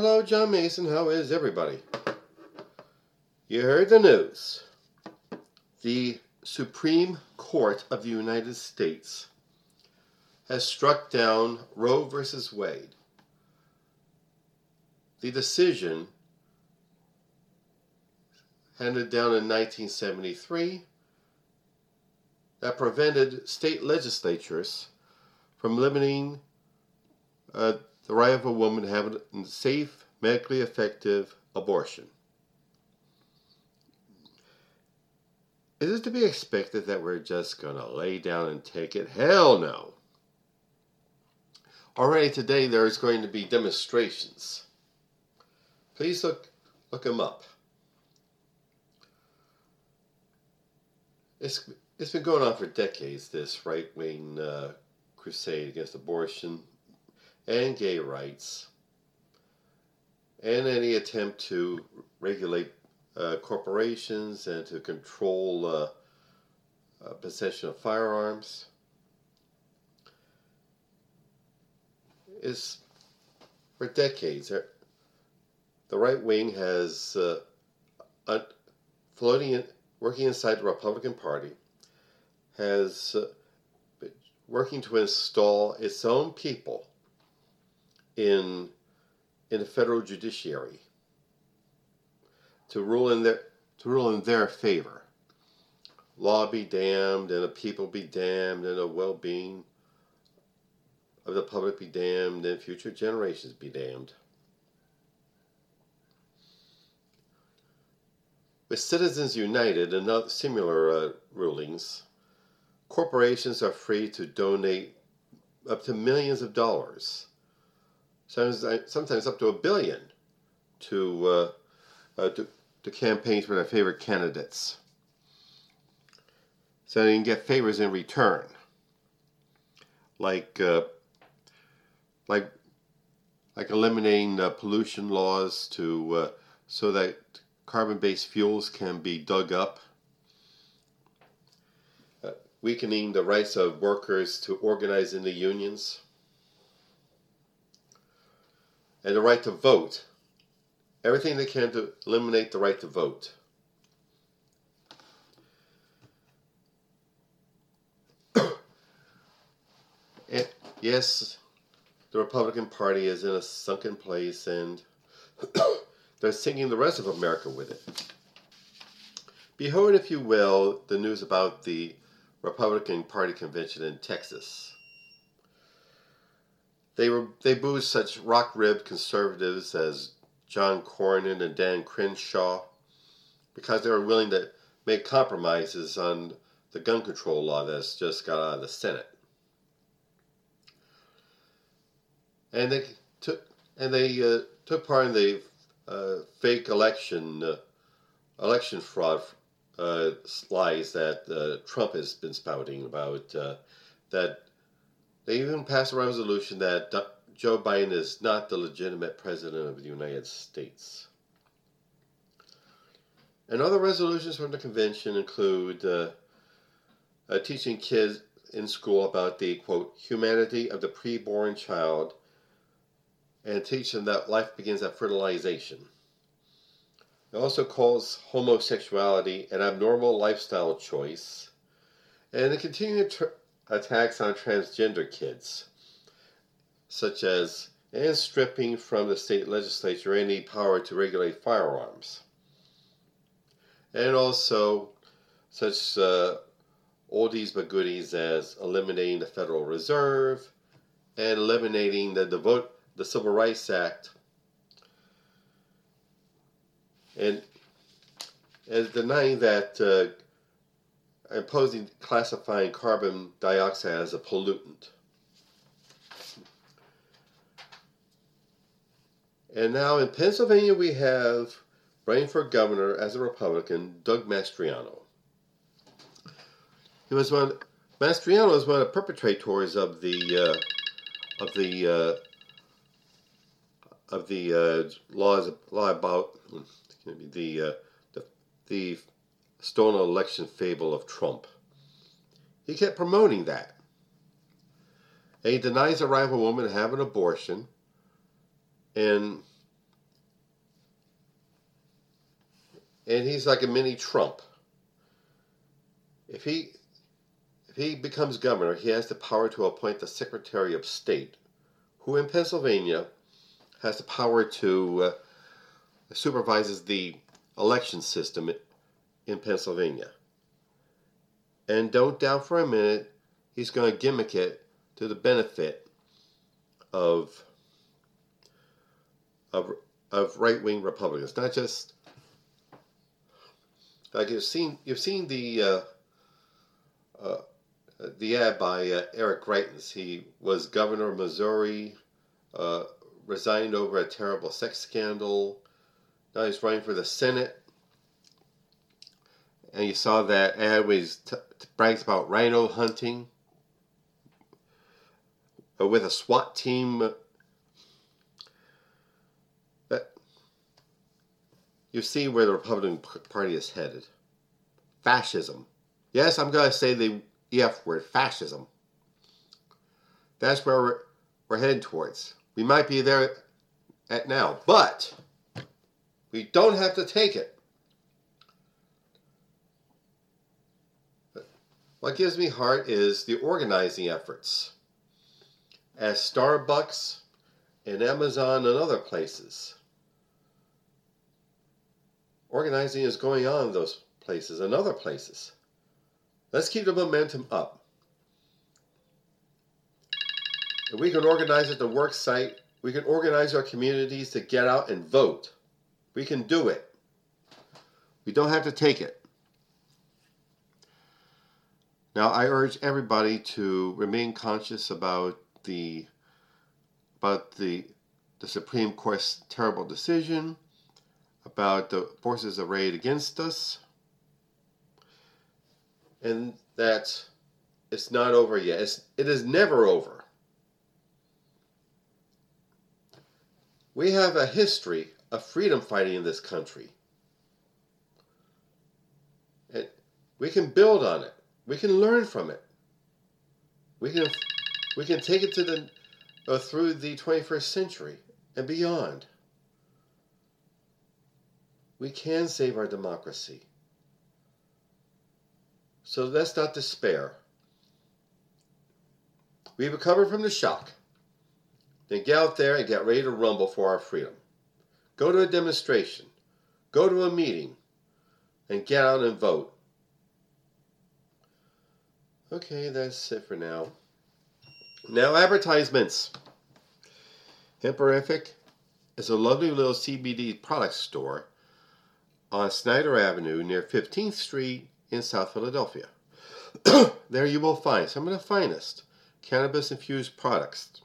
Hello, John Mason. How is everybody? You heard the news. The Supreme Court of the United States has struck down Roe versus Wade. The decision, handed down in 1973, that prevented state legislatures from limiting uh, the right of a woman to have a safe, medically effective abortion. Is it to be expected that we're just going to lay down and take it? Hell no. Already today there's going to be demonstrations. Please look look them up. It's it's been going on for decades. This right wing uh, crusade against abortion and gay rights, and any attempt to regulate uh, corporations and to control uh, uh, possession of firearms is for decades. The right wing has uh, floating, in, working inside the Republican Party, has uh, working to install its own people in in the federal judiciary to rule in their to rule in their favor. Law be damned, and the people be damned, and the well-being of the public be damned, and future generations be damned. With Citizens United and other similar uh, rulings, corporations are free to donate up to millions of dollars, sometimes, sometimes up to a billion, to, uh, uh, to to campaigns for their favorite candidates. So they can get favors in return. Like, uh, like, like eliminating pollution laws to uh, so that carbon-based fuels can be dug up. Uh, weakening the rights of workers to organize in the unions. And the right to vote everything they can to eliminate the right to vote. and yes, the Republican Party is in a sunken place and they're sinking the rest of America with it. Behold, if you will, the news about the Republican Party convention in Texas. They were they booed such rock-ribbed conservatives as John Cornyn and Dan Crenshaw because they were willing to make compromises on the gun control law that's just got out of the Senate. And they took and they uh, took part in the uh, fake election uh, election fraud uh, lies that uh, Trump has been spouting about. Uh, that they even passed a resolution that Joe Biden is not the legitimate president of the United States. And other resolutions from the convention include uh, uh, teaching kids in school about the quote humanity of the preborn child and teach them that life begins at fertilization. It also calls homosexuality an abnormal lifestyle choice, and it continued attacks on transgender kids such as and stripping from the state legislature any power to regulate firearms. And also such uh, oldies but goodies as eliminating the Federal Reserve and eliminating the, the, vote, the Civil Rights Act and, and denying that uh, imposing classifying carbon dioxide as a pollutant. And now in Pennsylvania, we have running governor as a Republican, Doug Mastriano. He was one. Mastriano was one of the perpetrators of the uh, of the uh, of the uh, laws law about the, uh, the the stolen election fable of Trump. He kept promoting that. And he denies a rival woman to have an abortion and and he's like a mini Trump. If he if he becomes governor, he has the power to appoint the Secretary of State, who in Pennsylvania has the power to uh, supervises the election system in Pennsylvania. And don't doubt for a minute he's going to gimmick it to the benefit of of, of right wing Republicans, not just like you've seen you've seen the uh, uh, the ad by uh, Eric Greitens. He was governor of Missouri, uh, resigned over a terrible sex scandal. Now he's running for the Senate. And you saw that ad he t- brags about RINO hunting uh, with a SWAT team. But you see where the Republican Party is headed. Fascism. Yes, I'm going to say the F word, fascism. That's where we're, we're heading towards. We might be there at now, but we don't have to take it. What gives me heart is the organizing efforts at Starbucks and Amazon and other places. Organizing is going on in those places and other places. Let's keep the momentum up. If we can organize at the work site, we can organize our communities to get out and vote. We can do it. We don't have to take it. Now, I urge everybody to remain conscious about the about the the Supreme Court's terrible decision, about the forces arrayed against us, and that it's not over yet. It's, it is never over. We have a history of freedom fighting in this country. And we can build on it. We can learn from it. We can we can take it to the uh, through the 21st century and beyond. We can save our democracy. So let's not despair. We've recovered from the shock. Then get out there and get ready to rumble for our freedom. Go to a demonstration. Go to a meeting. And get out and vote. Okay, that's it for now. Now, advertisements. Hemperific is a lovely little CBD product store on Snyder Avenue near 15th Street in South Philadelphia. there you will find some of the finest cannabis infused products,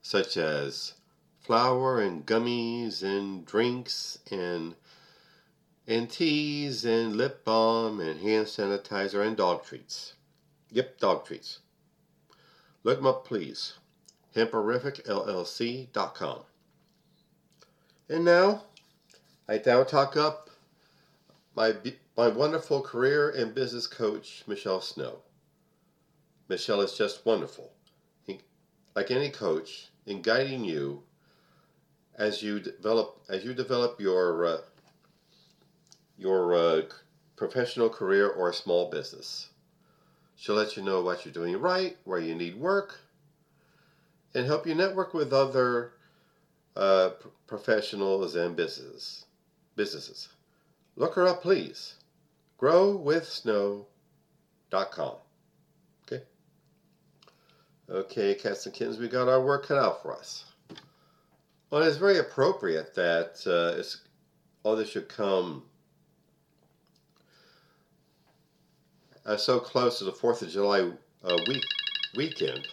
such as flour and gummies and drinks and and teas and lip balm and hand sanitizer and dog treats. Yep, dog treats. Look them up, please. HemperificLLC.com. And now, I now talk up my my wonderful career and business coach, Michelle Snow. Michelle is just wonderful. Like any coach, in guiding you as you develop as you develop your uh, your uh, professional career or a small business. She'll let you know what you're doing right, where you need work, and help you network with other uh, professionals and businesses. Businesses. Look her up, please. GrowWithSnow.com. Okay. Okay, cats and kittens, we got our work cut out for us. Well, it's very appropriate that uh, all this should come uh, so close to the Fourth of July uh, week weekend.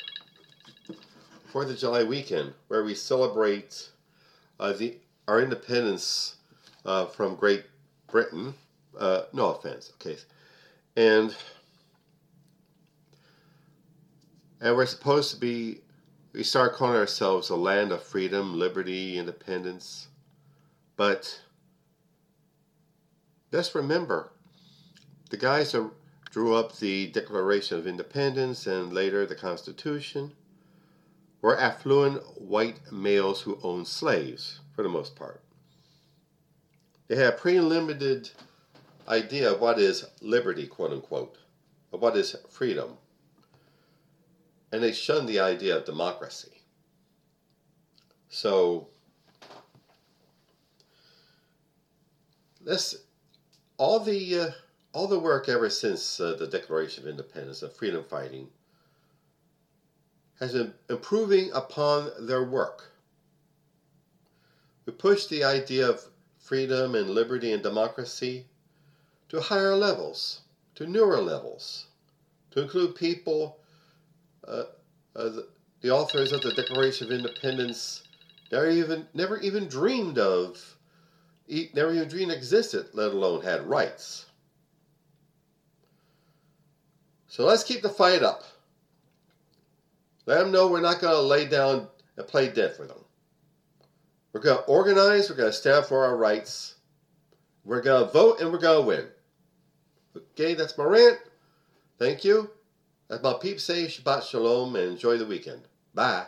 Fourth of July weekend, where we celebrate uh, the our independence uh, from Great Britain. Uh, no offense, okay, and and we're supposed to be we start calling ourselves a land of freedom, liberty, independence. But let's remember the guys that drew up the Declaration of Independence and later the Constitution were affluent white males who owned slaves, for the most part. They had a pretty limited idea of what is liberty, quote unquote, of what is freedom. And they shunned the idea of democracy. So, this, all the, uh, all the work ever since uh, the Declaration of Independence of freedom fighting has been improving upon their work. We push the idea of freedom and liberty and democracy to higher levels, to newer levels, to include people, uh, uh, the, the, authors of the Declaration of Independence never even never even dreamed of, never even dreamed existed, let alone had rights. So let's keep the fight up. Let them know we're not going to lay down and play dead for them. We're going to organize, we're going to stand for our rights, we're going to vote, and we're going to win. Okay, that's my rant. Thank you. That's my peeps say Shabbat Shalom and enjoy the weekend. Bye.